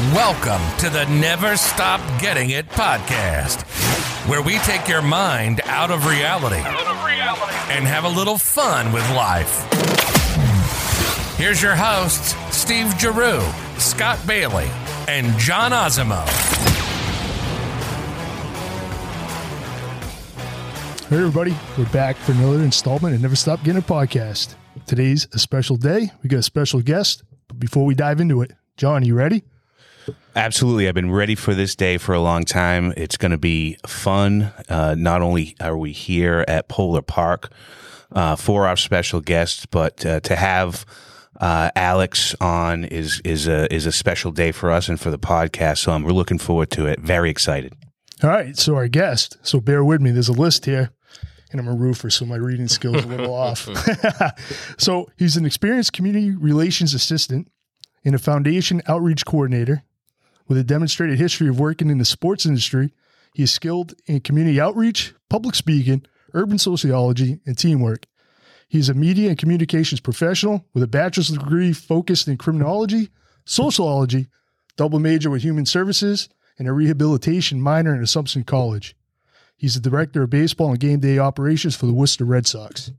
Welcome to the Never Stop Getting It podcast, where we take your mind out of reality, and have a little fun with life. Here's your hosts, Steve Giroux, Scott Bailey, and John Osimo. Hey everybody, we're back for another installment of Never Stop Getting It podcast. Today's a special day. We got a special guest. But before we dive into it, John, are you ready? Absolutely. I've been ready for this day for a long time. It's going to be fun. Uh, not only are we here at Polar Park uh, for our special guest, but uh, to have uh, Alex on is is a is a special day for us and for the podcast. So I'm, we're looking forward to it. Very excited. All right, so our guest. So bear with me. There's a list here, and I'm a roofer, so my reading skills are a little off. so he's an experienced community relations assistant and a foundation outreach coordinator with a demonstrated history of working in the sports industry. He is skilled in community outreach, public speaking, urban sociology, and teamwork. He is a media and communications professional with a bachelor's degree focused in criminology, sociology, double major with human services, and a rehabilitation minor in Assumption College. He's the director of baseball and game day operations for the Worcester Red Sox.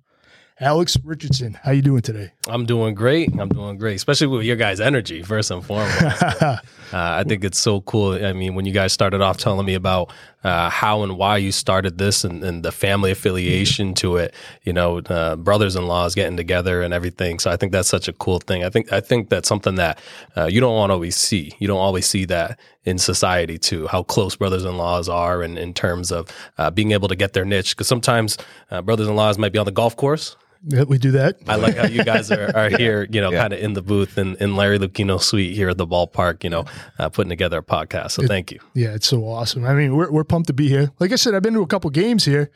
Alex Richardson, how you doing today? I'm doing great. I'm doing great, especially with your guys' energy first and foremost. uh, I think it's so cool. I mean, when you guys started off telling me about uh, how and why you started this and, and, the family affiliation to it, you know, uh, brothers-in-laws getting together and everything. So I think that's such a cool thing. I think I think that's something that uh, you don't want to always see. You don't always see that in society too. How close brothers-in-laws are, and in terms of uh, being able to get their niche. Because sometimes uh, brothers-in-laws might be on the golf course yeah, we do that. I like how you guys are, are here, you know, yeah. kind of in the booth in, in Larry Lucchino suite here at the ballpark, you know, uh, putting together a podcast. So it, thank you. Yeah, it's so awesome. I mean, we're, we're pumped to be here. Like I said, I've been to a couple games here.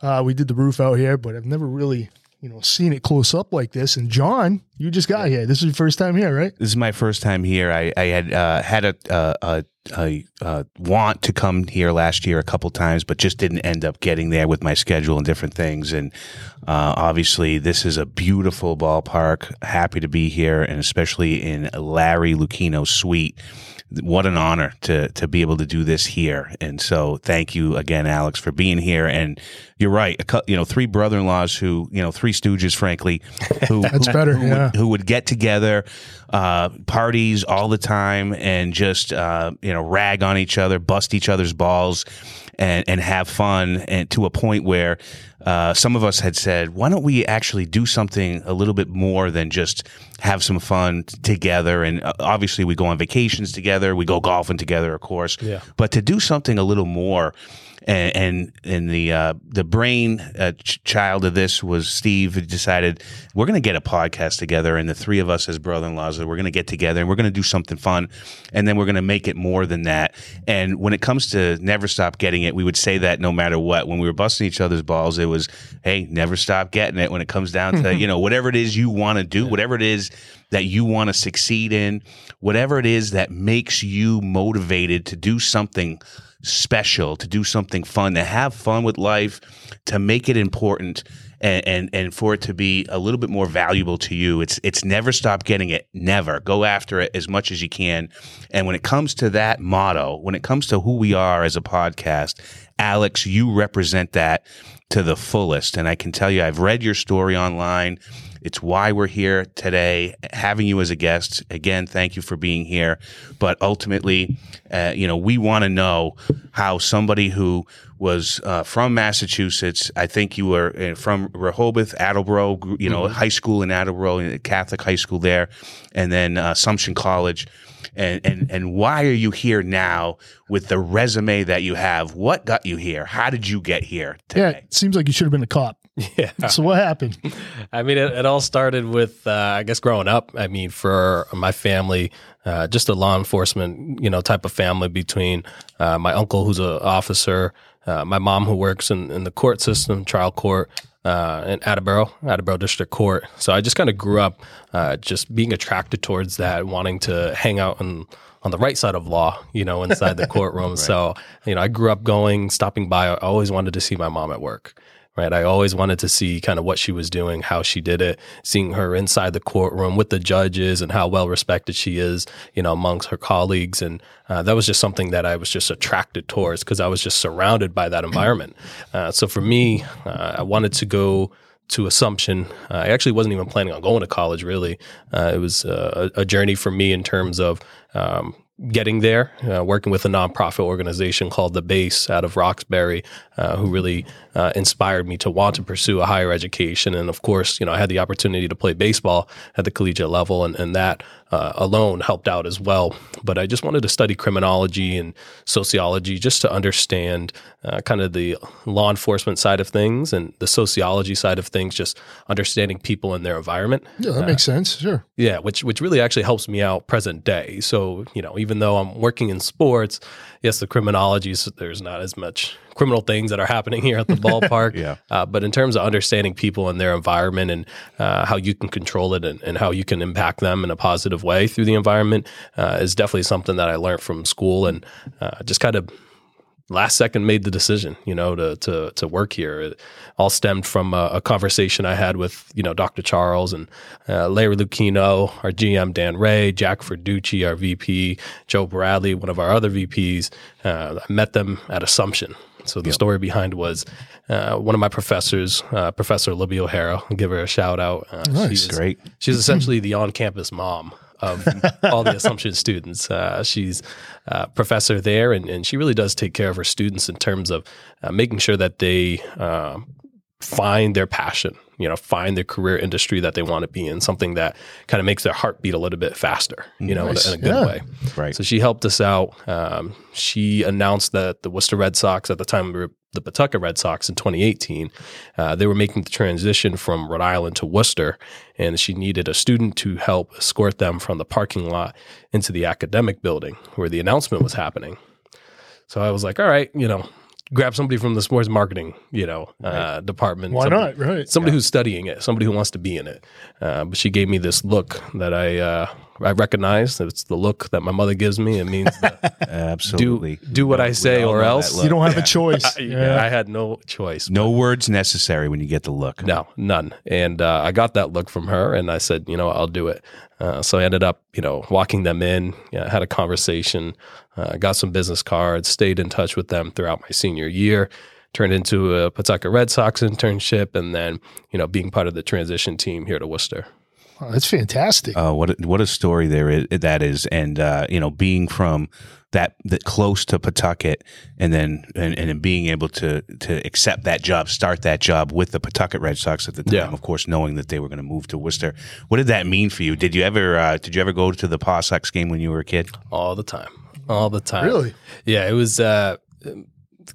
Uh, we did the roof out here, but I've never really you know, seen it close up like this. And John, you just got here. This is your first time here, right? This is my first time here. I, I had uh, had a, a, a, a, want to come here last year a couple times, but just didn't end up getting there with my schedule and different things. And uh, obviously, this is a beautiful ballpark. Happy to be here, and especially in Larry Lucchino's suite what an honor to to be able to do this here. And so, thank you again, Alex, for being here. And you're right, a, you know, three brother-in-laws who, you know, three stooges, frankly, who that's better, who, yeah. would, who would get together, uh, parties all the time, and just uh, you know rag on each other, bust each other's balls, and and have fun, and to a point where uh, some of us had said, why don't we actually do something a little bit more than just have some fun t- together? And uh, obviously, we go on vacations together, we go golfing together, of course. Yeah. But to do something a little more and and, and the uh, the brain uh, ch- child of this was Steve. Who decided we're going to get a podcast together, and the three of us as brother-in-laws, we're going to get together and we're going to do something fun, and then we're going to make it more than that. And when it comes to never stop getting it, we would say that no matter what. When we were busting each other's balls, it was hey, never stop getting it. When it comes down to you know whatever it is you want to do, whatever it is that you want to succeed in, whatever it is that makes you motivated to do something special, to do something fun, to have fun with life, to make it important. And, and, and for it to be a little bit more valuable to you, it's it's never stop getting it. Never go after it as much as you can. And when it comes to that motto, when it comes to who we are as a podcast, Alex, you represent that to the fullest. And I can tell you, I've read your story online. It's why we're here today, having you as a guest. Again, thank you for being here. But ultimately, uh, you know, we want to know how somebody who was uh, from Massachusetts, I think you were uh, from Rehoboth, Attleboro, you know, mm-hmm. high school in Attleboro, Catholic high school there, and then uh, Assumption College and, and and why are you here now with the resume that you have? What got you here? How did you get here today? Yeah, it seems like you should have been a cop. Yeah. So what happened? I mean, it, it all started with, uh, I guess, growing up. I mean, for my family, uh, just a law enforcement, you know, type of family between uh, my uncle, who's an officer, uh, my mom, who works in, in the court system, trial court, uh, in Attleboro, Attleboro District Court. So I just kind of grew up uh, just being attracted towards that, wanting to hang out on on the right side of law, you know, inside the courtroom. right. So you know, I grew up going, stopping by. I always wanted to see my mom at work right? I always wanted to see kind of what she was doing, how she did it, seeing her inside the courtroom with the judges and how well respected she is, you know, amongst her colleagues. And uh, that was just something that I was just attracted towards because I was just surrounded by that environment. Uh, so for me, uh, I wanted to go to Assumption. I actually wasn't even planning on going to college, really. Uh, it was uh, a, a, journey for me in terms of um, getting there, uh, working with a nonprofit organization called The Base out of Roxbury, uh, who really uh, inspired me to want to pursue a higher education. And of course, you know, I had the opportunity to play baseball at the collegiate level, and, and that uh, alone helped out as well. But I just wanted to study criminology and sociology just to understand uh, kind of the law enforcement side of things and the sociology side of things, just understanding people and their environment. Yeah, that makes sense. Sure. Yeah, which which really actually helps me out present day. So you know, even though I'm working in sports, yes, the criminology there's not as much criminal things that are happening here at the ballpark. yeah. Uh, but in terms of understanding people and their environment and uh, how you can control it and, and, how you can impact them in a positive way through the environment uh, is definitely something that I learned from school and uh, just kind of last second made the decision, you know, to to to work here. It all stemmed from a, a conversation I had with you know Dr. Charles and uh, Larry Lucchino, our GM Dan Rea, Jack Verducci, our VP, Joe Bradley, one of our other VPs. Uh, I met them at Assumption. So the yep. story behind was uh, one of my professors, uh, Professor Libby O'Hara. I'll give her a shout out. Uh, nice, she's, great. She's essentially the on-campus mom of all the Assumption students. Uh, she's a professor there, and, and she really does take care of her students in terms of uh, making sure that they uh, find their passion, you know, find their career industry that they want to be in, something that kind of makes their heart beat a little bit faster, you know, nice. in, a, in, a, good yeah. way. Right. So she helped us out. Um, she announced that the Worcester Red Sox at the time we were the Pawtucket Red Sox in 2018, uh, they were making the transition from Rhode Island to Worcester, and she needed a student to help escort them from the parking lot into the academic building where the announcement was happening. So I was like, all right, you know, grab somebody from the sports marketing, you know, uh, right. department. Why somebody, not? Right. Somebody yeah. who's studying it, somebody who wants to be in it. Uh, but she gave me this look that I uh, I recognize. that It's the look that my mother gives me. It means absolutely do, do what I say or else. You don't have a choice. I, yeah. I had no choice. No words necessary when you get the look. No, none. And uh, I got that look from her, and I said, you know, I'll do it. Uh, so I ended up, you know, walking them in. You know, had a conversation, uh, got some business cards, stayed in touch with them throughout my senior year. Turned into a Pawtucket Red Sox internship, and then you know being part of the transition team here to Worcester. Oh, that's fantastic. Uh, what a, what a story there is, that is, and uh, you know, being from that, that close to Pawtucket, and then and, and being able to to accept that job, start that job with the Pawtucket Red Sox at the time, yeah. of course, knowing that they were going to move to Worcester. What did that mean for you? Did you ever uh, did you ever go to the Paw Sox game when you were a kid? All the time, all the time. Really? Yeah, it was uh,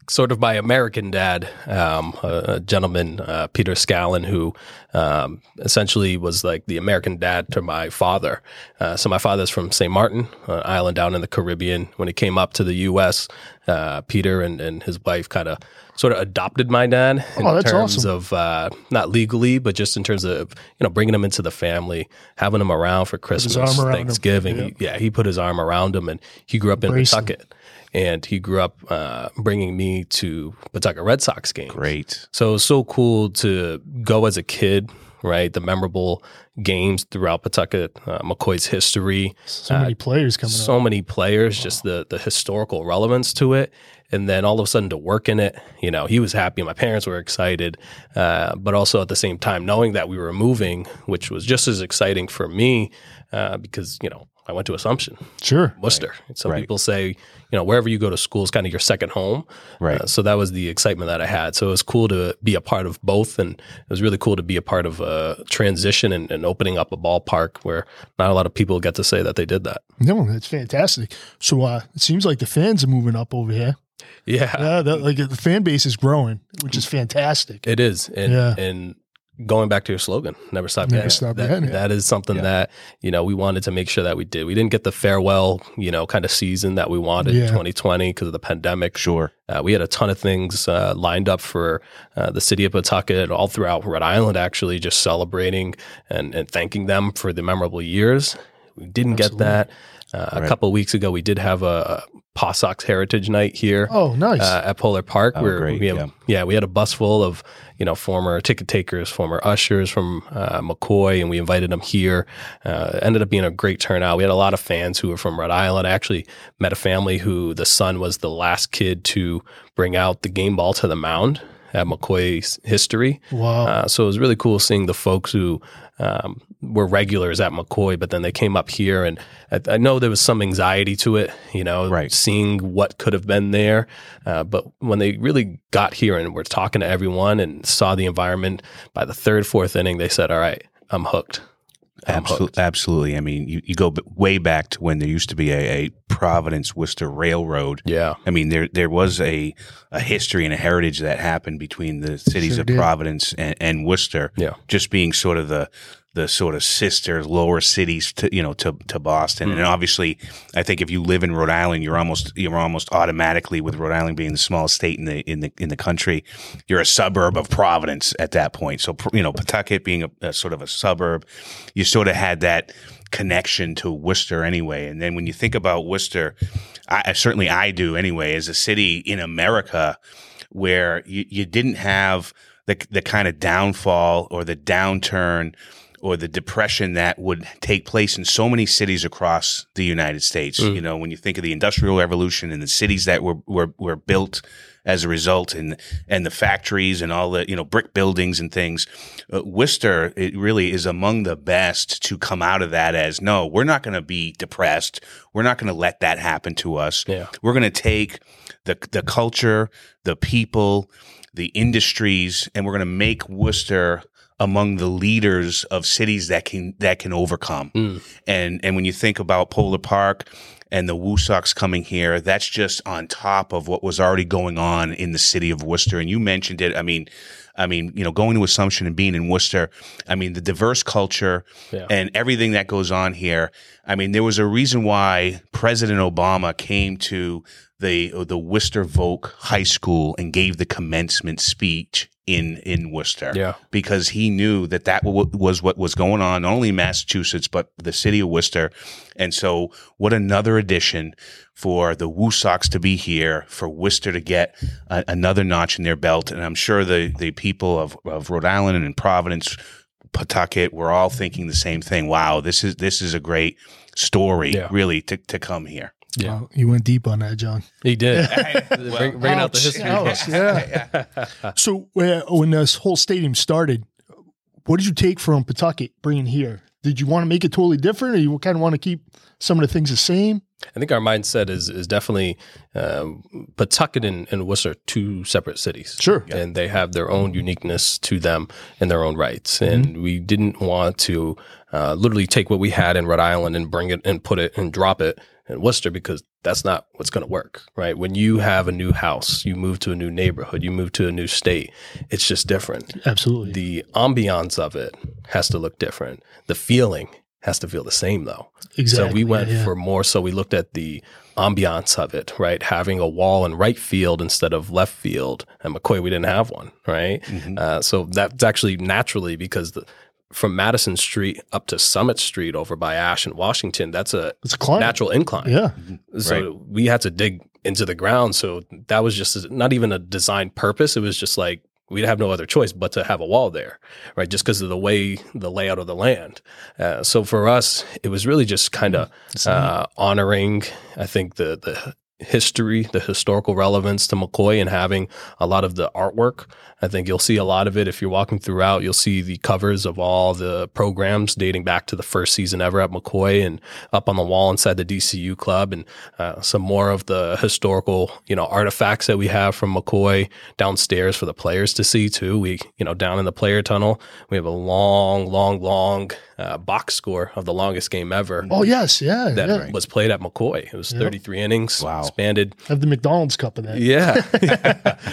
sort of my American dad, um, a, a, gentleman, uh, Peter Scallon, who um, essentially was like the American dad to my father. Uh, so my father's from St. Martin, an island down in the Caribbean. When he came up to the U.S., uh, Peter and, and his wife kind of sort of adopted my dad in oh, terms awesome. of uh, not legally, but just in terms of you know bringing him into the family, having him around for Christmas, Thanksgiving. He, yeah, he put his arm around him, and he grew up in Pawtucket. Him and he grew up uh, bringing me to Pawtucket Red Sox games. Great. So it was so cool to go as a kid, right? The memorable games throughout Pawtucket, uh, McCoy's history. So many uh, players coming so up. many players, wow. just the the historical relevance to it. And then all of a sudden to work in it, you know, he was happy. My parents were excited, uh, but also at the same time knowing that we were moving, which was just as exciting for me uh, because you know I went to Assumption. Sure. Worcester. Right. Some right. people say, you know, wherever you go to school is kind of your second home. Right. Uh, so that was the excitement that I had. So it was cool to be a part of both. And it was really cool to be a part of a transition and, and opening up a ballpark where not a lot of people get to say that they did that. No, that's fantastic. So uh, it seems like the fans are moving up over here. Yeah. Yeah. That, like the fan base is growing, which is fantastic. It is. And, yeah. and going back to your slogan, never stop never stop that, getting that is something yeah. that, you know, we wanted to make sure that we did. We didn't get the farewell, you know, kind of season that we wanted yeah. in 2020 because of the pandemic. Sure. Uh, we had a ton of things uh, lined up for uh, the city of Pawtucket, all throughout Rhode Island, actually, just celebrating and, and thanking them for the memorable years We didn't Absolutely. get that. Uh, A couple of weeks ago, we did have a, a Paw Sox Heritage Night here Oh, nice. uh, at Polar Park. Oh, where great, we have, yeah. yeah. we had a bus full of you know former ticket takers, former ushers from uh, McCoy, and we invited them here. Uh, ended up being a great turnout. We had a lot of fans who were from Rhode Island. I actually met a family who the son was the last kid to bring out the game ball to the mound at McCoy's history. wow. Uh, so it was really cool seeing the folks who um, were regulars at McCoy, but then they came up here, and I, I know there was some anxiety to it, you know, Right. seeing what could have been there. Uh, but when they really got here and were talking to everyone and saw the environment, by the third, fourth inning, they said, "All right, I'm hooked." I'm. Absolutely, absolutely. I mean, you, you go way back to when there used to be a, a Providence Worcester Railroad. Yeah, I mean, there there was a, a history and a heritage that happened between the cities Sure of did. Providence and, and Worcester. Yeah. just being sort of the the sort of sister lower cities to you know to to Boston. Mm-hmm. And obviously, I think if you live in Rhode Island, you're almost you're almost automatically with Rhode Island being the smallest state in the in the in the country, you're a suburb of Providence at that point. So you know, Pawtucket being a, a sort of a suburb, you sort of had that connection to Worcester anyway. And then when you think about Worcester, I, I- certainly I do anyway, as a city in America where you, you didn't have the the kind of downfall or the downturn or the depression that would take place in so many cities across the United States. You know, when you think of the Industrial Revolution and the cities that were were, were built as a result, and and the factories and all the you know brick buildings and things, uh, Worcester it really is among the best to come out of that as no, we're not going to be depressed. We're not going to let that happen to us. Yeah. We're going to take the the culture, the people, the industries, and we're going to make Worcester among the leaders of cities that can that can overcome. Mm. And and when you think about Polar Park and the Woo Sox coming here, that's just on top of what was already going on in the city of Worcester. And you mentioned it. I mean, I mean, you know, going to Assumption and being in Worcester. I mean, the diverse culture Yeah. and everything that goes on here. I mean, there was a reason why President Obama came to the the Worcester Volk High School and gave the commencement speech in in Worcester yeah, because he knew that that w- was what was going on not only in Massachusetts but the city of Worcester. And so, what another addition for the Woo Sox to be here, for Worcester to get a, another notch in their belt, and I'm sure the the people of, of Rhode Island and Providence, Pawtucket, we're all thinking the same thing. Wow, this is this is a great story, Yeah. really, to to come here. Yeah. Wow, you went deep on that, John. He did. Bring, bringing out the Ouch, history. ouch, yeah. so uh, when this whole stadium started, what did you take from Pawtucket bringing here? Did you want to make it totally different, or you kind of want to keep some of the things the same? I think our mindset is is definitely um, Pawtucket and, and Worcester are two separate cities. Sure. And they have their own uniqueness to them in their own rights. And we didn't want to uh, literally take what we had in Rhode Island and bring it and put it and drop it in Worcester because that's not what's going to work, right? When you have a new house, you move to a new neighborhood, you move to a new state, it's just different. Absolutely. The ambiance of it has to look different. The feeling has to feel the same though. exactly. So we went yeah, yeah. for more. So we looked at the ambiance of it, right? Having a wall in right field instead of left field. And McCoy, we didn't have one, right? Mm-hmm. Uh, so that's actually naturally because the, from Madison Street up to Summit Street over by Ash and Washington, that's a it's a climb. natural incline. Yeah. So we had to dig into the ground. So that was just not even a design purpose. It was just like we'd have no other choice but to have a wall there, right? Just because of the way the layout of the land. Uh, so for us, it was really just kind of uh, honoring, I think, the the history, the historical relevance to McCoy and having a lot of the artwork. I think you'll see a lot of it if you're walking throughout. You'll see the covers of all the programs dating back to the first season ever at McCoy and up on the wall inside the DCU club and uh, some more of the historical, you know, artifacts that we have from McCoy downstairs for the players to see too. We, you know, down in the player tunnel, we have a long, long, long uh, box score of the longest game ever Oh yes, yeah. that yeah. was played at McCoy. It was 33 innings. Wow. Expanded. Have the McDonald's cup of that. Yeah.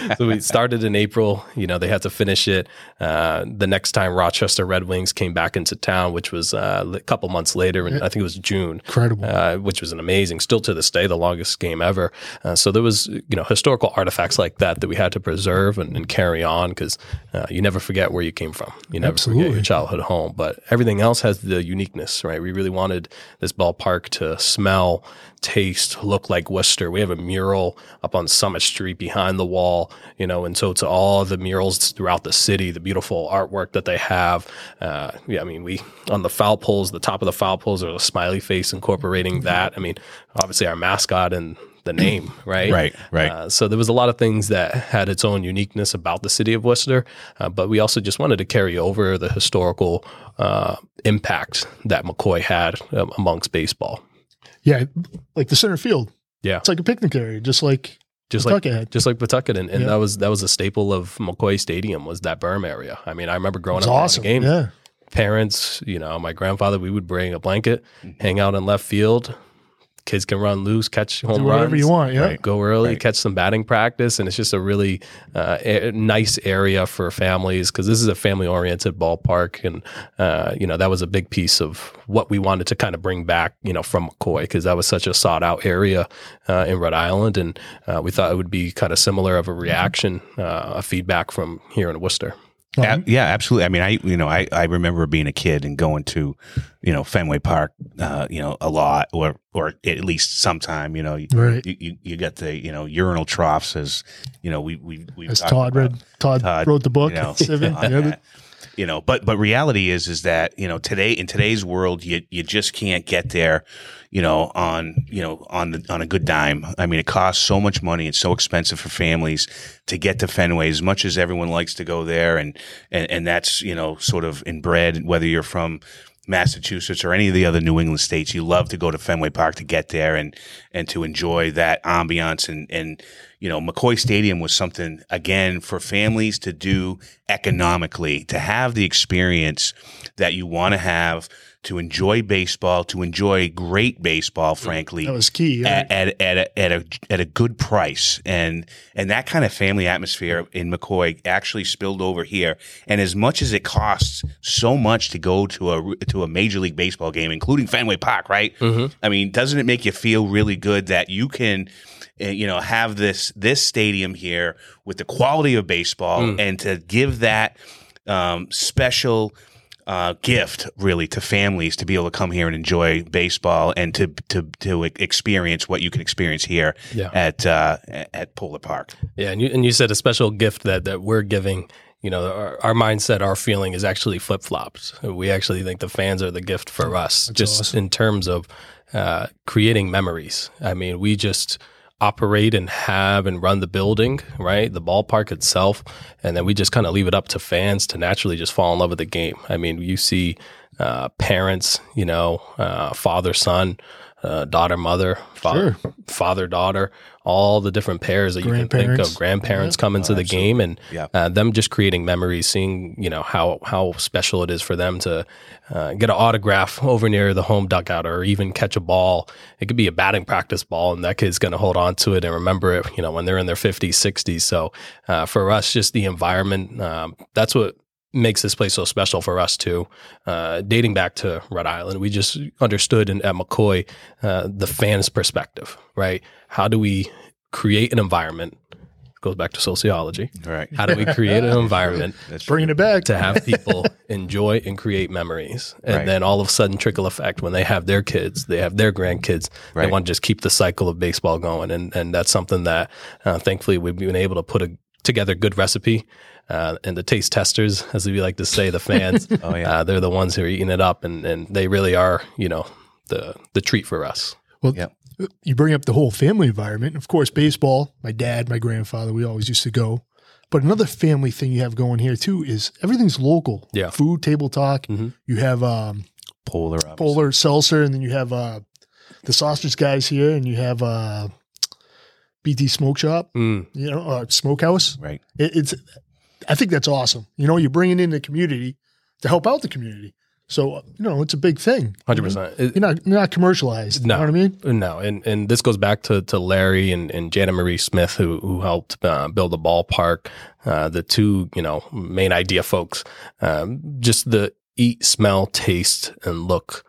so we started in April. You know, they had to finish it. Uh, the next time Rochester Red Wings came back into town, which was uh, a couple months later, and I think it was June. Incredible. Uh, which was an amazing, still to this day, the longest game ever. Uh, so there was, you know, historical artifacts like that that we had to preserve and, and carry on because uh, you never forget where you came from. You never forget your childhood home. But everything else has the uniqueness, right? We really wanted this ballpark to smell, taste, look like Worcester. We have a mural up on Summit Street behind the wall, you know, and so to all the murals throughout the city, the beautiful artwork that they have. Uh, yeah, I mean, we on the foul poles, the top of the foul poles, there's a smiley face incorporating that. I mean, obviously our mascot and the name, right? Right, right. Uh, so there was a lot of things that had its own uniqueness about the city of Worcester, uh, but we also just wanted to carry over the historical uh, impact that McCoy had um, amongst baseball. Yeah, like the center field. Yeah, It's like a picnic area, just like just like Pawtucket had. just like Pawtucket, and, and Yeah. that was that was a staple of McCoy Stadium was that berm area. I mean, I remember growing up awesome. awesome. game. Yeah. Parents, you know, my grandfather, we would bring a blanket, mm-hmm. hang out in left field. Kids can run loose, catch home Do whatever runs. you want. Yeah. Right. go early, Right. catch some batting practice, and it's just a really uh, a- nice area for families because this is a family-oriented ballpark, and uh, you know that was a big piece of what we wanted to kind of bring back, you know, from McCoy because that was such a sought-out area uh, in Rhode Island, and uh, we thought it would be kind of similar of a reaction, uh, a feedback from here in Worcester. A- yeah, absolutely. I mean, I you know, I, I remember being a kid and going to, you know, Fenway Park, uh, you know, a lot, or or at least sometime. You know, you, Right. you, you, you got the you know urinal troughs as you know we we we As Todd read, Todd, Todd, wrote the book. you know. Yeah, you know, but but reality is is that you know today in today's world you you just can't get there, you know, on you know on the, on a good dime. I mean, it costs so much money. It's so expensive for families to get to Fenway. As much as everyone likes to go there, and and and that's you know sort of inbred. Whether you're from Massachusetts or any of the other New England states, you love to go to Fenway Park to get there and and to enjoy that ambiance and and you know McCoy Stadium was something again for families to do economically to have the experience that you want to have to enjoy baseball to enjoy great baseball frankly That was key. Yeah. at, at, at, a, at a at a good price and and that kind of family atmosphere in McCoy actually spilled over here and as much as it costs so much to go to a to a major league baseball game including Fenway Park right I mean doesn't it make you feel really good that you can uh, you know have this this stadium here with the quality of baseball and to give that um, special uh, gift really to families to be able to come here and enjoy baseball and to to to experience what you can experience here Yeah. at uh, at Polar Park. Yeah, and you and you said a special gift that that we're giving. You know, our, our mindset, our feeling is actually flip flopped. We actually think the fans are the gift for us, just awesome. in terms of uh, creating memories. I mean, we just operate and have and run the building, right? The ballpark itself, and then we just kind of leave it up to fans to naturally just fall in love with the game. I mean, you see uh, parents, you know, uh, father son, uh, daughter mother, father father daughter, all the different pairs that you can think of. Grandparents come into the game and Yeah. uh, them just creating memories, seeing you know how how special it is for them to uh, get an autograph over near the home dugout or even catch a ball. It could be a batting practice ball, and that kid's going to hold on to it and remember it. You know when they're in their fifties, sixties. So uh, for us, just the environment. Um, that's what makes this place so special for us too. Uh, dating back to Rhode Island, we just understood in, at McCoy uh, the fans' perspective, right? How do we create an environment? Goes back to sociology. All right. How do we create an environment That's Bringing it back. to have people enjoy and create memories? And Right. then all of a sudden, trickle effect when they have their kids, they have their grandkids. They want to just keep the cycle of baseball going, and and that's something that uh, thankfully we've been able to put a, together a good recipe. Uh, and the taste testers, as we like to say, the fans, Oh, yeah. uh, they're the ones who are eating it up, and, and they really are, you know, the the treat for us. Well, Yep. you bring up the whole family environment. Of course, baseball, my dad, my grandfather, we always used to go. But another family thing you have going here too is everything's local. Yeah. Food, table talk. Mhm. You have um, Polar. obviously. Polar Seltzer, and then you have uh, the sausage guys here, and you have uh, BT Smoke Shop, Mm, you know, uh, Smokehouse. Right. It, it's, I think that's awesome. You know, you're bringing in the community to help out the community. So you know, it's a big thing. Hundred percent. You're not you're not commercialized. No. You know what I mean? No, and and this goes back to to Larry and, and Janet Marie Smith who who helped uh, build the ballpark. Uh, the two you know main idea folks. Um, just the eat, smell, taste, and look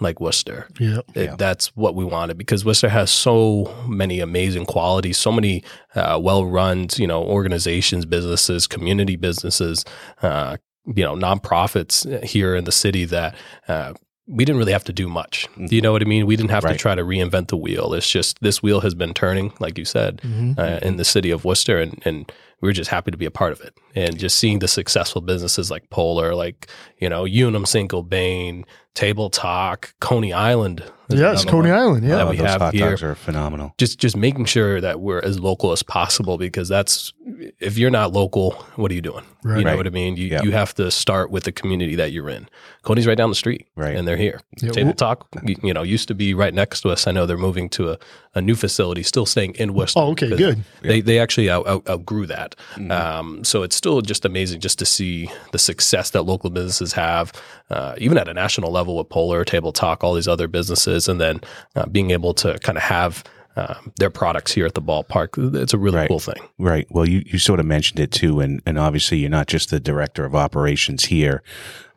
like Worcester. Yeah. It- Yeah. That's what we wanted because Worcester has so many amazing qualities, so many uh, well-run, you know, organizations, businesses, community businesses, uh, you know, nonprofits here in the city that uh, we didn't really have to do much. Do you know what I mean? We didn't have Right. to try to reinvent the wheel. It's just this wheel has been turning, like you said, Mhm. uh, in the city of Worcester, and and we're just happy to be a part of it. And just seeing the successful businesses like Polar, like you know, Unum, Cinco Bain, Table Talk, Coney Island. is Yes, Coney. Island. Yeah. that Oh, we those have hot here. dogs are phenomenal. Just just making sure that we're as local as possible because that's if you're not local, what are you doing? Right. You know Right. what I mean? You Yeah. you have to start with the community that you're in. Coney's right down the street, Right. And they're here. Yeah, Table well- Talk, you, you know, used to be right next to us. I know they're moving to a, a new facility, still staying in Worcester. Oh, okay, 'cause good. They they actually out, out, outgrew that. Mm-hmm. Um, so it's still just amazing just to see the success that local businesses have, uh, even at a national level with Polar, Table Talk, all these other businesses, and then uh, being able to kind of have um, their products here at the ballpark. It's a really Right. cool thing. Right. Well, you, you sort of mentioned it too, and and obviously you're not just the director of operations here,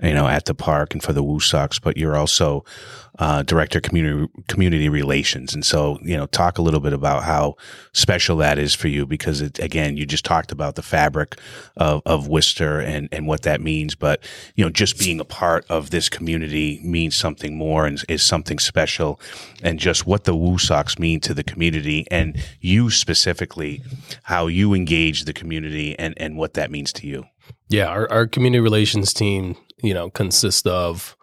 you know, at the park and for the Woo Sox, but you're also uh, director of community community relations. And so, you know, talk a little bit about how special that is for you, because it, again, you just talked about the fabric of of Worcester and and what that means, but you know, just being a part of this community means something more and is something special, and just what the Woo Sox mean to the community, and you specifically, how you engage the community, and and what that means to you. Yeah, our, our community relations team, you know, consists of,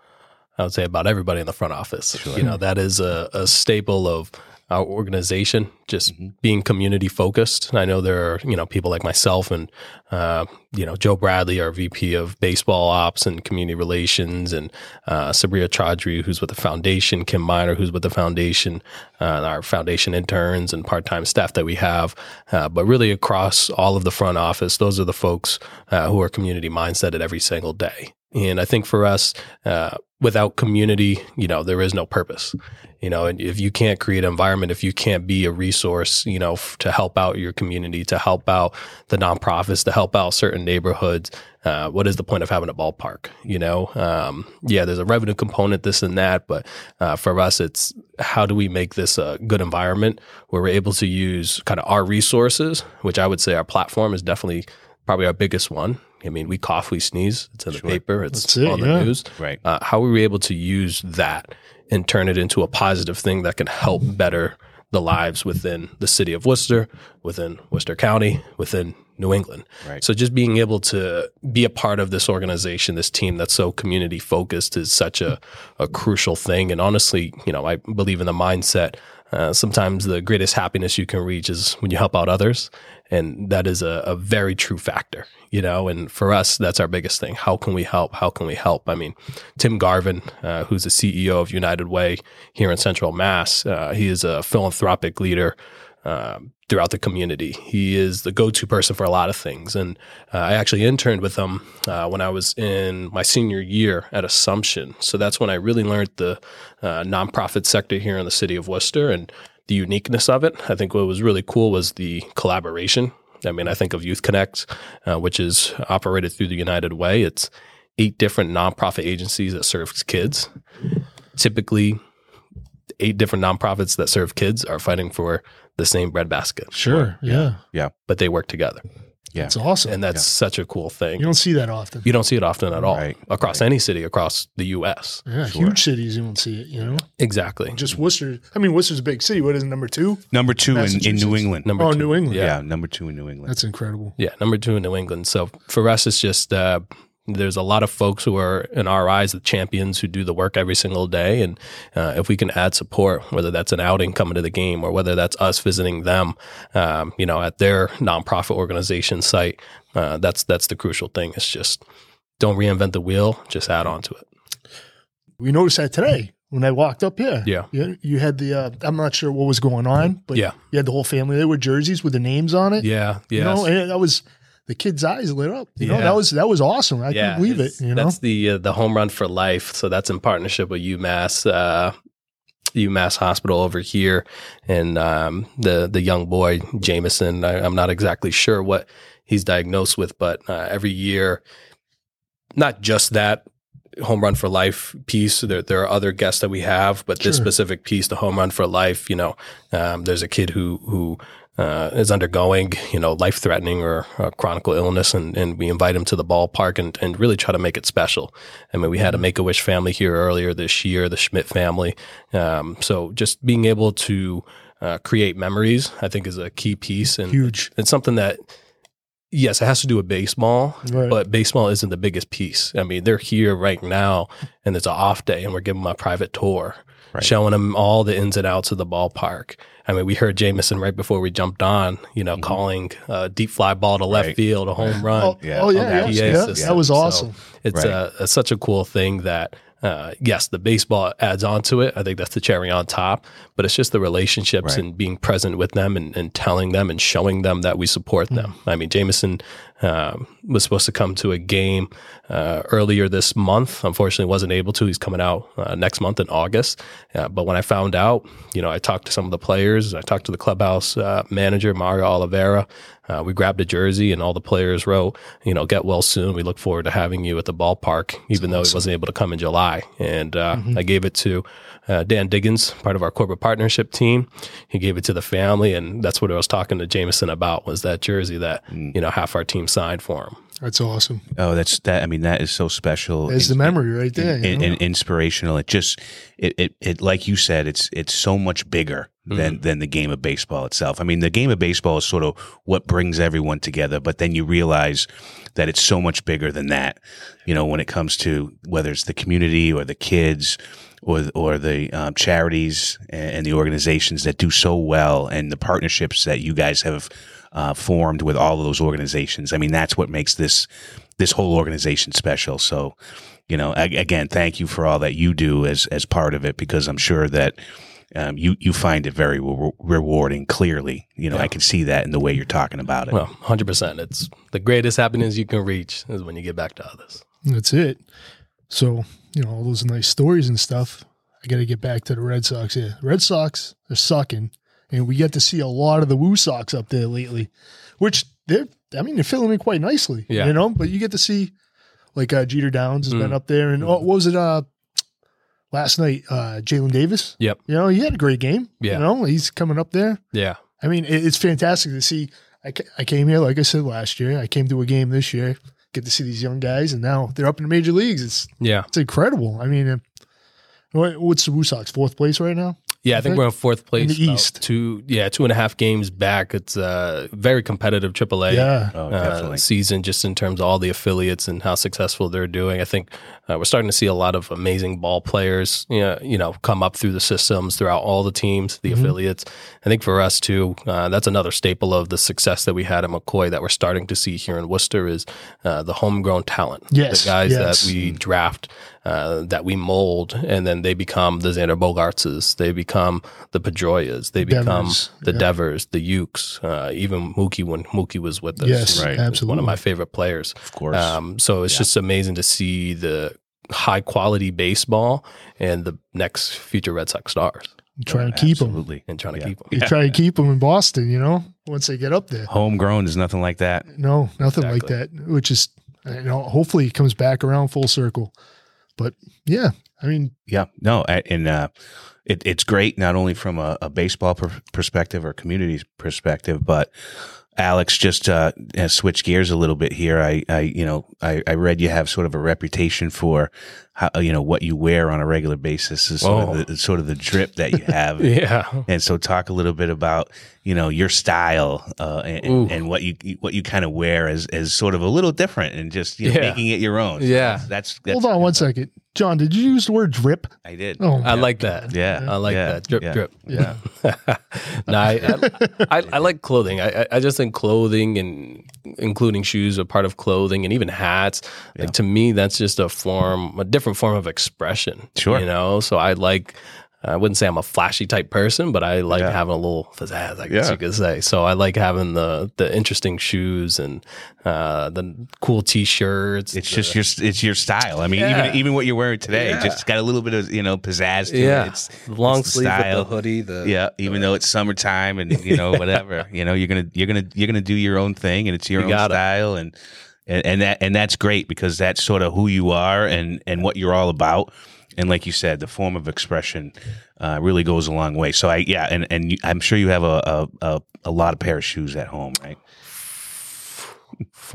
I would say, about everybody in the front office. You know, that is a, a staple of our organization, just being community focused. I know there are, you know, people like myself and, uh, you know, Joe Bradley, our VP of baseball ops and community relations, and uh, Sabria Chaudhry, who's with the foundation, Kim Miner, who's with the foundation, uh, our foundation interns and part time staff that we have. Uh, but really across all of the front office, those are the folks uh, who are community mindseted every single day. And I think for us, uh, without community, you know, there is no purpose. You know, and if you can't create an environment, if you can't be a resource, you know, f- to help out your community, to help out the nonprofits, to help out certain neighborhoods, uh, what is the point of having a ballpark? You know, um, yeah, there's a revenue component, this and that, but uh, for us, it's how do we make this a good environment where we're able to use kind of our resources, which I would say our platform is definitely probably our biggest one. I mean, we cough, we sneeze. It's in the paper. It's it, on the yeah. news. Right. Uh, how are we able to use that and turn it into a positive thing that can help better the lives within the city of Worcester, within Worcester County, within New England? Right. So just being able to be a part of this organization, this team that's so community focused is such a, a crucial thing. And honestly, you know, I believe in the mindset. Uh, sometimes the greatest happiness you can reach is when you help out others. And that is a, a very true factor, you know. And for us, that's our biggest thing. How can we help? How can we help? I mean, Tim Garvin, uh, who's the CEO of United Way here in Central Mass, uh, he is a philanthropic leader um, throughout the community. He is the go-to person for a lot of things, and uh, I actually interned with him uh, when I was in my senior year at Assumption. So that's when I really learned the uh, nonprofit sector here in the city of Worcester and the uniqueness of it. I think what was really cool was the collaboration. I mean, I think of Youth Connect, uh, which is operated through the United Way. It's eight different nonprofit agencies that serves kids. Typically, eight different nonprofits that serve kids are fighting for the same bread basket, Sure. Yeah. Yeah. But they work together. Yeah. It's awesome. And that's such a cool thing. you don't see that often. You don't see it often at all Right, across any city across the U.S. Yeah, huge cities you don't see it. You know, Exactly. just Worcester. I mean, Worcester's a big city. What is it, number two? Number two in, in New England. Number oh, two. New England. yeah. number two in New England. that's incredible. Yeah, number two in New England. So for us, it's just uh, there's a lot of folks who are in our eyes the champions who do the work every single day, and uh, if we can add support, whether that's an outing coming to the game or whether that's us visiting them, um, you know, at their nonprofit organization site, uh, that's that's the crucial thing. It's just don't reinvent the wheel, just add on to it. We noticed that today when I walked up here. Yeah. You, you had the, uh, I'm not sure what was going on, but Yeah. you had the whole family there with jerseys with the names on it. Yeah, You yeah. know, and that was, the kid's eyes lit up. You know, that was that was awesome. I couldn't believe it. You know, that's the uh, the home run for life. So that's in partnership with UMass. Uh, UMass Hospital over here, and um, the the young boy Jameson. I, I'm not exactly sure what he's diagnosed with, but uh, every year, not just that home run for life piece. There there are other guests that we have, but this specific piece, the home run for life. You know, um, there's a kid who who uh, is undergoing, you know, life threatening or chronic illness, and, and we invite him to the ballpark and, and really try to make it special. I mean, we had a Make a Wish family here earlier this year, the Schmidt family. Um, so just being able to uh, create memories, I think, is a key piece, and huge. it's something that. Yes, it has to do with baseball, Right. but baseball isn't the biggest piece. I mean, they're here right now, and it's an off day, and we're giving them a private tour, Right. showing them all the ins and outs of the ballpark. I mean, we heard Jamison right before we jumped on, you know, calling a deep fly ball to left Right. field, a home run. Oh Yeah. oh, On yeah, that yeah, yeah, that was So awesome. It's, Right. uh, it's such a cool thing that, uh, yes, the baseball adds on to it. I think that's the cherry on top, but it's just the relationships Right. and being present with them and, and telling them and showing them that we support them. I mean, Jameson um, was supposed to come to a game uh, earlier this month. Unfortunately, wasn't able to. He's coming out uh, next month in August. Uh, but when I found out, you know, I talked to some of the players. I talked to the clubhouse uh, manager, Mario Oliveira. Uh, we grabbed a jersey, and all the players wrote, you know, get well soon. We look forward to having you at the ballpark, even though he wasn't able to come in July. And uh, I gave it to uh, Dan Diggins, part of our corporate partnership team. He gave it to the family, and that's what I was talking to Jameson about was that jersey that you know half our team signed for him. That's awesome. Oh, that's that. I mean, that is so special. There's the memory right there. and, you know? and inspirational. It just, it, it, it, like you said, it's, it's so much bigger than, than the game of baseball itself. I mean, the game of baseball is sort of what brings everyone together, but then you realize that it's so much bigger than that. You know, when it comes to whether it's the community or the kids or, or the um, charities and, and the organizations that do so well and the partnerships that you guys have uh, formed with all of those organizations. I mean, that's what makes this this whole organization special. So, you know, a- again, thank you for all that you do as as part of it because I'm sure that um, you you find it very re- rewarding. Clearly, you know, I can see that in the way you're talking about it. Well, hundred percent. It's the greatest happiness you can reach is when you get back to others. That's it. So, you know, all those nice stories and stuff. I got to get back to the Red Sox Yeah, The Red Sox are sucking, and we get to see a lot of the Woo Sox up there lately, which they're, I mean, they're filling in quite nicely, Yeah. you know, but you get to see like uh, Jeter Downs has been Mm. up there. And oh, what was it uh, last night? Uh, Jalen Davis. Yep. You know, he had a great game. Yeah. You know, he's coming up there. Yeah. I mean, it, it's fantastic to see. I, ca- I came here, like I said last year. I came to a game this year, get to see these young guys, and now they're up in the major leagues. It's Yeah. it's incredible. I mean, uh, what's the Woo Sox fourth place right now? Yeah, I think we're in fourth place. the East. Two, yeah, two and a half games back. It's a very competitive AAA Yeah, Oh, uh, definitely. season, just in terms of all the affiliates and how successful they're doing. I think uh, we're starting to see a lot of amazing ball players, you know, you know, come up through the systems throughout all the teams, the affiliates. I think for us too, uh, that's another staple of the success that we had at McCoy that we're starting to see here in Worcester is uh, the homegrown talent. Yes, the guys yes. that we draft, uh, that we mold, and then they become the Xander Bogaertses, they become the Pedroias, they become Devers, the yeah. Devers, the Youks, uh, even Mookie when Mookie was with us. Yes, Right. He's one of my favorite players. of course. Um, so it's just amazing to see the high quality baseball and the next future Red Sox stars You try and keep them. And trying to Yeah. keep them. You try and keep them in Boston. You know, once they get up there. Homegrown is nothing like that. No, nothing like that. Which is, you know, hopefully it comes back around full circle. But yeah, I mean, Yeah, no, and uh, it, it's great not only from a, a baseball per- perspective or community perspective, but Alex just uh, uh, switch gears a little bit here. I, I you know, I, I read you have sort of a reputation for how you know what you wear on a regular basis is sort Oh. of the sort of the drip that you have. Yeah. And so, talk a little bit about you know your style uh, and, and, and what you what you kind of wear as as sort of a little different and just you know, Yeah. making it your own. So Yeah. that's, that's hold on one second. John, did you use the word drip? I did. Oh, I like that. Yeah, I like yeah, that. Drip, yeah. drip. Yeah. no, I, I, I, I like clothing. I, I- I just think clothing and including shoes are part of clothing and even hats. Like to me, that's just a form, a different form of expression. Sure. You know, so I like, I wouldn't say I'm a flashy type person, but I like Yeah. having a little pizzazz, I guess Yeah. you could say. So I like having the the interesting shoes and uh, the cool t-shirts. It's the- just your it's your style. I mean, Yeah. even even what you're wearing today, just got a little bit of you know pizzazz to yeah, it. It's long it's the sleeve with the hoodie. The yeah, even though it's summertime and you know whatever, you know you're gonna you're gonna you're gonna do your own thing and it's your You own got it. style and, and and that and that's great because that's sort of who you are and and what you're all about. And like you said, the form of expression uh, really goes a long way. So I yeah, and and you, I'm sure you have a, a a a lot of pair of shoes at home, right?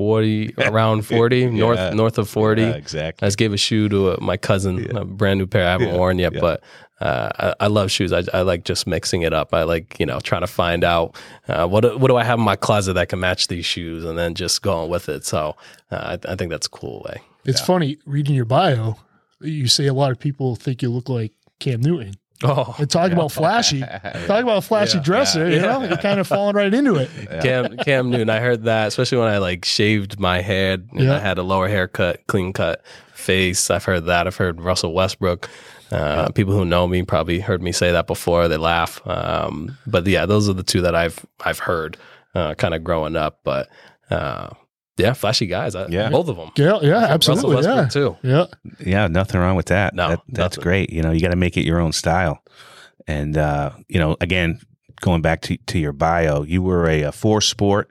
Forty around forty north north of forty. Yeah, exactly. I just gave a shoe to uh, my cousin, a brand new pair I haven't Yeah, worn yet, yeah. but uh, I, I love shoes. I, I like just mixing it up. I like you know trying to find out uh, what do- what do I have in my closet that can match these shoes, and then just going with it. So uh, I, I think that's a cool way. It's funny reading your bio. You say a lot of people think you look like Cam Newton. Oh, And talk about flashy. Talk about a flashy dresser. You know, you're kind of falling right into it. Cam Cam Newton. I heard that, especially when I like shaved my head and Yeah. I had a lower haircut, clean cut face. I've heard that. I've heard Russell Westbrook. Uh, People who know me probably heard me say that before. They laugh. Um, but yeah, those are the two that I've I've heard uh, kind of growing up. But uh, yeah, flashy guys. I, Yeah. both of them. Yeah, yeah, Russell absolutely. Westbrook Yeah. too. Yeah. Yeah, nothing wrong with that. No, That- that's nothing. great. You know, you got to make it your own style. And uh, you know, again, going back to to your bio, you were a, a four sport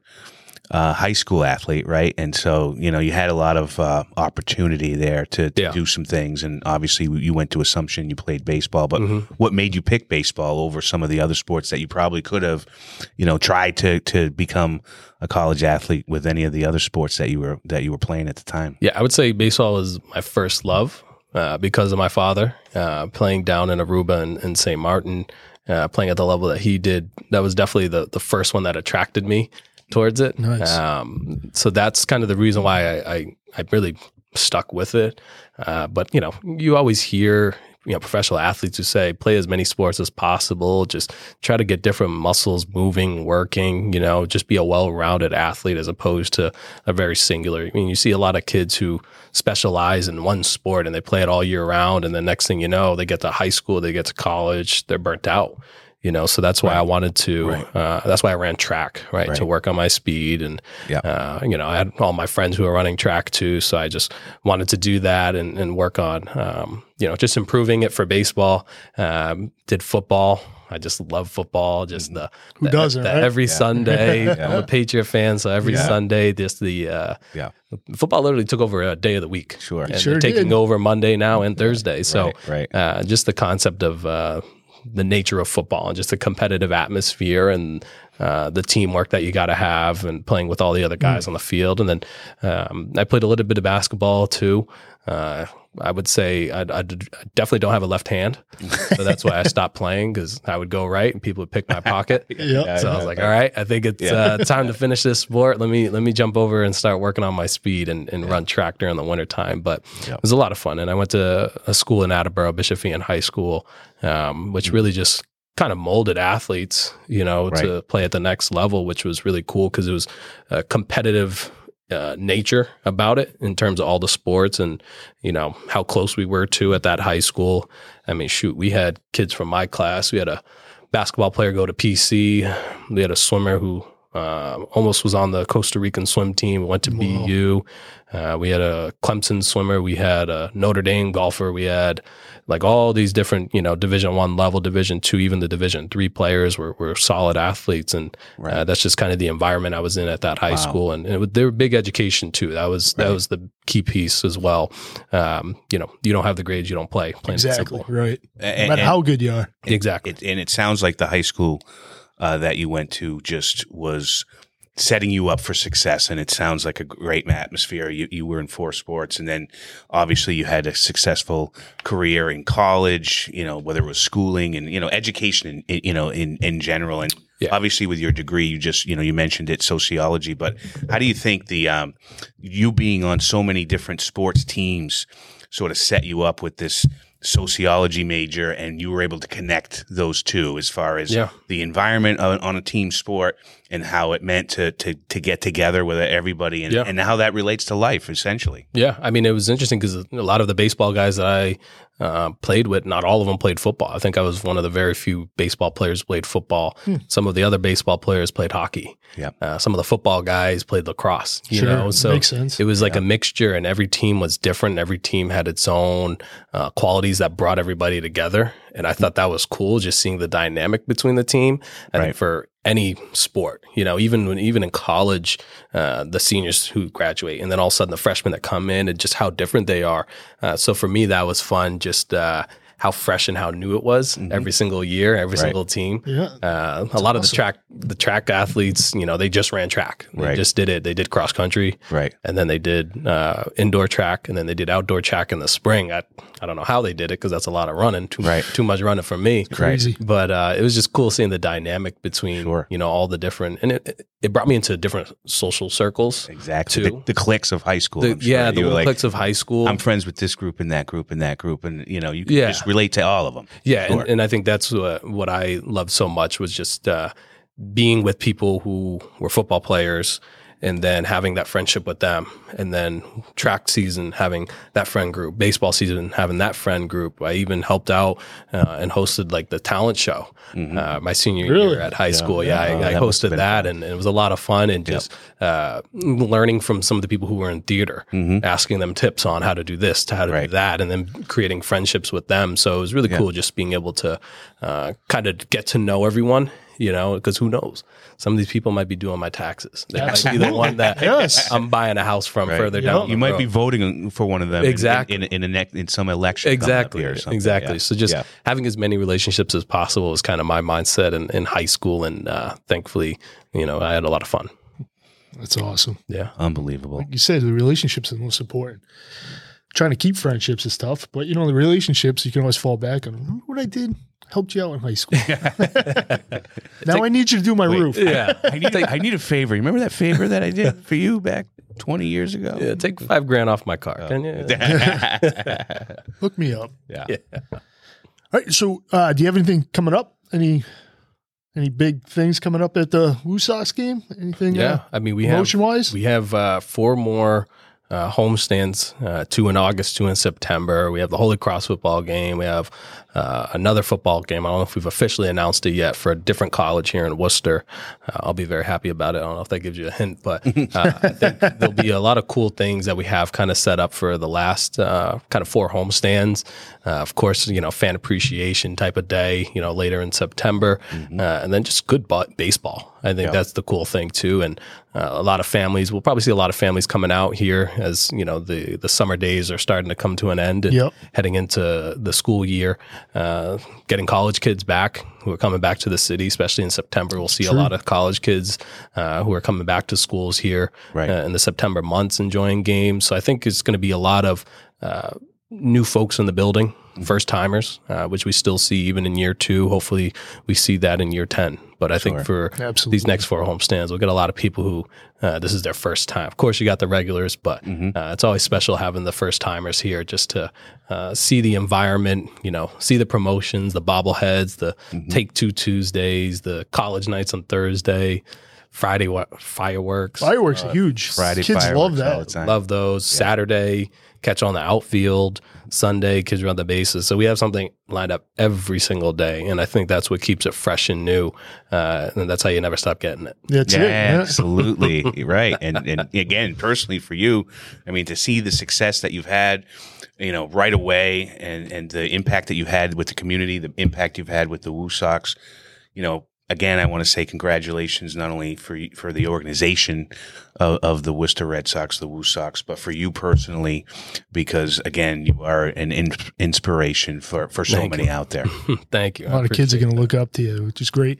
uh, high school athlete, right? And so, you know, you had a lot of uh, opportunity there to, to Yeah. do some things. And obviously, you went to Assumption, you played baseball. But Mhm. what made you pick baseball over some of the other sports that you probably could have, you know, tried to to become a college athlete with any of the other sports that you were that you were playing at the time? Yeah, I would say baseball was my first love uh, because of my father uh, playing down in Aruba and, and St. Martin, uh, playing at the level that he did. That was definitely the, the first one that attracted me towards it. Nice. Um, so that's kind of the reason why I, I, I really stuck with it. Uh, but, you know, you always hear, you know, professional athletes who say play as many sports as possible, just try to get different muscles moving, working, you know, just be a well rounded athlete as opposed to a very singular. I mean, you see a lot of kids who specialize in one sport and they play it all year round. And the next thing you know, they get to high school, they get to college, they're burnt out. You know, so that's why I wanted to. Uh, that's why I ran track, right, to work on my speed, and Yeah. uh, you know, I had all my friends who were running track too, so I just wanted to do that and, and work on, um, you know, just improving it for baseball. Um, did football. I just love football. Just the Who the- doesn't, the right? every Sunday. I'm a Patriot fan, so every Yeah. Sunday, just the uh, Yeah. football literally took over a day of the week. Sure. and Sure taking did. over Monday now and Thursday. So Right, right. uh, just the concept of uh, the nature of football and just the competitive atmosphere and uh, the teamwork that you got to have and playing with all the other guys on the field. And then um, I played a little bit of basketball too. Uh, I would say I definitely don't have a left hand, so that's why I stopped playing because I would go right and people would pick my pocket. Yeah. So I was like, all right, I think it's uh, time to finish this sport. Let me let me jump over and start working on my speed and, and run track during the wintertime. But it was a lot of fun. And I went to a school in Attleboro, Bishop Feehan High School, um, which really just kind of molded athletes, you know, to play at the next level, which was really cool because it was a competitive uh, nature about it in terms of all the sports and you know how close we were to at that high school. I mean, shoot, we had kids from my class. We had a basketball player go to PC. We had a swimmer who uh, almost was on the Costa Rican swim team. Went to BU. Uh, we had a Clemson swimmer. We had a Notre Dame golfer. We had like all these different, you know, Division One level, Division Two, even the Division Three players were, were solid athletes, and uh, that's just kind of the environment I was in at that high school. And, and it, they were big education too. That was that was the key piece as well. Um, you know, you don't have the grades, you don't play. Plain and Exactly. simple. Right. No And- matter and- how good you are. Exactly. It, and it sounds like the high school uh, that you went to just was setting you up for success. And it sounds like a great atmosphere. You, you were in four sports, and then obviously you had a successful career in college. You know, whether it was schooling and you know education, in, you know, in in general. And Yeah. obviously with your degree, you just you know you mentioned it sociology. But how do you think the um, you being on so many different sports teams sort of set you up with this sociology major and you were able to connect those two as far as Yeah. the environment on, on a team sport and how it meant to to, to get together with everybody and, Yeah. and how that relates to life essentially Yeah, I mean, it was interesting because a lot of the baseball guys that I uh, played with, not all of them played football. I think I was one of the very few baseball players who played football. Some of the other baseball players played hockey. Yep. Uh, some of the football guys played lacrosse. You Sure, know, so makes sense. it was like a mixture, and every team was different. Every team had its own uh, qualities that brought everybody together, and I thought that was cool. Just seeing the dynamic between the team. I Right. think for any sport, you know, even when even in college, uh, the seniors who graduate, and then all of a sudden the freshmen that come in, and just how different they are. Uh, so for me, that was fun. Just uh, how fresh and how new it was every single year, every single team. Yeah. Uh, a lot of the track the track athletes, you know, they just ran track. They Right. just did it. They did cross country Right. and then they did uh, indoor track, and then they did outdoor track in the spring. I I don't know how they did it because that's a lot of running, too Right. too much running for me. Crazy. But uh, it was just cool seeing the dynamic between Sure. you know all the different, and it it brought me into different social circles. Exactly. Two. The, the cliques of high school. The- sure. yeah, the You were little like, cliques of high school. I'm friends with this group and that group and that group, and you know, you can Yeah. just relate to all of them. Yeah, Sure. and, and I think that's what, what I loved so much was just uh, being with people who were football players and then having that friendship with them. And then track season, having that friend group, baseball season, having that friend group. I even helped out uh, and hosted like the talent show uh, my senior Really? year at high school. Yeah, Oh, I, I that hosted that and it was a lot of fun and just uh, learning from some of the people who were in theater, asking them tips on how to do this, to how to Right. do that, and then creating friendships with them. So it was really cool just being able to uh, kind of get to know everyone, you know, because who knows? Some of these people might be doing my taxes. They might be the one that Yes. I'm buying a house from Right. further Yeah. down. You the might be voting for one of them Exactly. in in, in, a in some election. coming up exactly here or something. exactly Yeah. so just Yeah. having as many relationships as possible is kind of my mindset in, in high school and uh, thankfully you know i had a lot of fun That's awesome. yeah unbelievable. Like you said, the relationships are the most important. Trying to keep friendships is tough, but you know, the relationships you can always fall back on. Remember what I did? Helped you out in high school. now I need you to do my roof. yeah I need I need a favor. You remember that favor that I did for you back 20 years ago? yeah take five grand off my car can you Hook me up. Yeah. All right. So, uh, do you have anything coming up? Any any big things coming up at the Woo Sox game? Anything? yeah i mean we have Motion wise? we have uh, four more uh, home stands, uh, two in August, two in September. We have the Holy Cross football game. We have uh, another football game. I don't know if we've officially announced it yet for a different college here in Worcester. Uh, I'll be very happy about it. I don't know if that gives you a hint, but uh, I think there'll be a lot of cool things that we have kind of set up for the last uh, kind of four home stands. Uh, of course, you know, fan appreciation type of day, you know, later in September, uh, and then just good bu- baseball. I think that's the cool thing too. And uh, a lot of families, we'll probably see a lot of families coming out here as you know the the summer days are starting to come to an end and Yep. heading into the school year. Uh, getting college kids back who are coming back to the city, especially in September. We'll see a lot of college kids uh, who are coming back to schools here Right. uh, in the September months, enjoying games. So I think it's going to be a lot of uh, new folks in the building, first timers, uh, which we still see even in year two. Hopefully, we see that in year 10. But I think for Absolutely. these next four homestands, we'll get a lot of people who uh, this is their first time. Of course, you got the regulars, but uh, it's always special having the first timers here just to uh, see the environment, you know, see the promotions, the bobbleheads, the Take Two Tuesdays, the college nights on Thursday, Friday wa- fireworks. Fireworks are huge. Friday Kids fireworks love all that. the time. Love those. Saturday, catch on the outfield. Sunday, kids run the bases. So we have something lined up every single day, and I think that's what keeps it fresh and new. Uh, and that's how you never stop getting it. That's Yeah, it. Yeah. absolutely. right. And and again, personally for you, I mean, to see the success that you've had, you know, right away and and the impact that you've had with the community, the impact you've had with the Woo Sox, you know, again, I want to say congratulations not only for for the organization of, of the Worcester Red Sox, the Woo Sox, but for you personally, because again, you are an in, inspiration for for so Thank many you. out there. Thank you. A lot of kids are going to look up to you, which is great.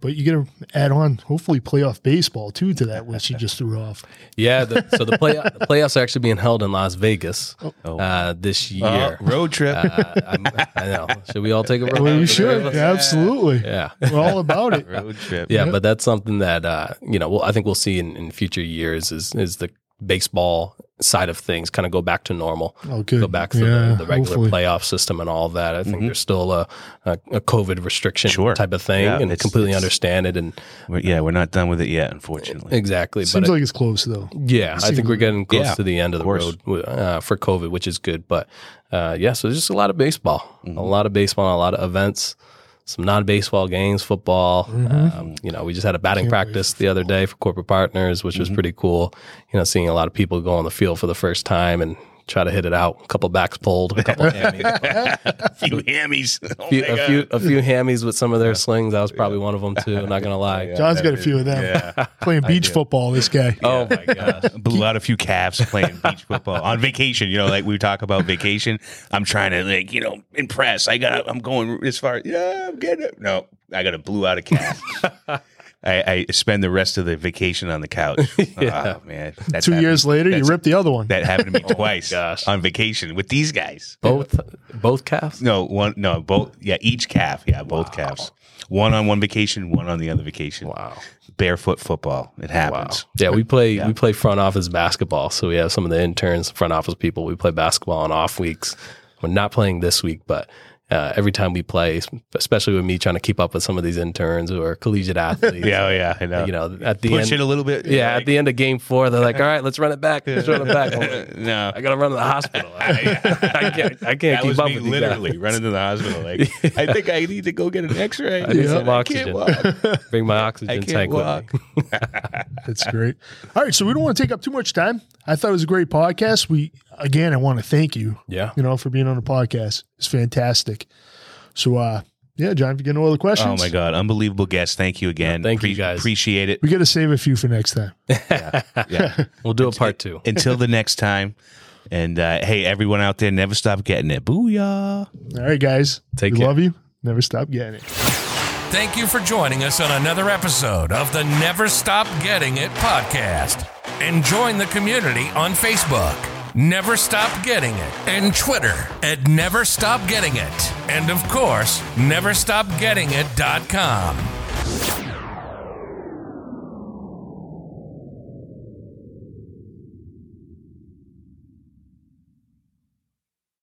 But you got to add on, hopefully, playoff baseball too to that, which you just threw off. Yeah. The, so the, play, the playoffs are actually being held in Las Vegas Oh. uh, this year. Uh, road trip. Uh, I'm, I know. Should we all take a road? Well, we should. Absolutely. Yeah. We're all about it. road trip. Yeah, but that's something that uh, you know, well, I think we'll see in, in future years is is the baseball side of things kind of go back to normal. Oh, good. Go back to Yeah, the, the regular hopefully. playoff system and all that. I think there's still a, a, a COVID restriction Sure. type of thing, Yeah, and it's- completely it's- understand it. And We're, yeah, we're not done with it yet, unfortunately. exactly, Seems but like it's close though. yeah, I think we're getting close Yeah, to the end of the course. road uh, for COVID, which is good. But uh, yeah, so there's just a lot of baseball, Mm-hmm. a lot of baseball, a lot of events, some non-baseball games, football. Um, you know, we just had a batting practice the other day for corporate partners, which Mm-hmm. was pretty cool. You know, seeing a lot of people go on the field for the first time and try to hit it out. A couple backs pulled, a couple hammies, a few hammies. Oh a few, a few, a few hammies with some of their slings. I was probably one of them too. I'm not gonna lie. John's got a few of them. Playing beach football, this guy. Oh my gosh. blew out a few calves playing beach football on vacation. You know, like we talk about vacation. I'm trying to like you know impress. I got. I'm going as far. Yeah, I'm getting it. No, I got to blew out a calf. I, I spend the rest of the vacation on the couch. Oh man, that's Two happened- years later, you that's- ripped the other one. That happened to me oh twice gosh. on vacation with these guys. Both, both calves. No, one. No, both. Yeah, each calf. Yeah, both calves. One on one vacation, one on the other vacation. Wow. Barefoot football. It happens. Yeah, we play we play front office basketball. So we have some of the interns, front office people. We play basketball on off weeks. We're not playing this week, but uh, every time we play, especially with me trying to keep up with some of these interns who are collegiate athletes. Yeah, oh, yeah. I know. You know, at the push end, it a little bit. yeah, like- at the end of game four, they're like, "All right, let's run it back. Let's run it back." I'm like, no, I gotta run to the hospital. I, I can't. I can't that keep was up me with you literally guys. running to the hospital. Like, I think I need to go get an X-ray. I need Yeah, some I oxygen. can't walk. Bring my I oxygen can't tank walk. with me. That's great. All right, so we don't want to take up too much time. I thought it was a great podcast. We again, I want to thank you. Yeah. you know, for being on the podcast. It's fantastic. So, uh, yeah, John, if you get no other questions, Oh my god, unbelievable guest! Thank you again. thank you, guys. Appreciate it. we got to save a few for next time. Yeah. We'll do a part two. Until the next time. And uh, hey, everyone out there, never stop getting it. Booyah! All right, guys, Take we care. love you. Never stop getting it. Thank you for joining us on another episode of the Never Stop Getting It podcast. And join the community on Facebook, Never Stop Getting It, and Twitter at Never Stop Getting It. And of course, NeverStopGettingIt.com.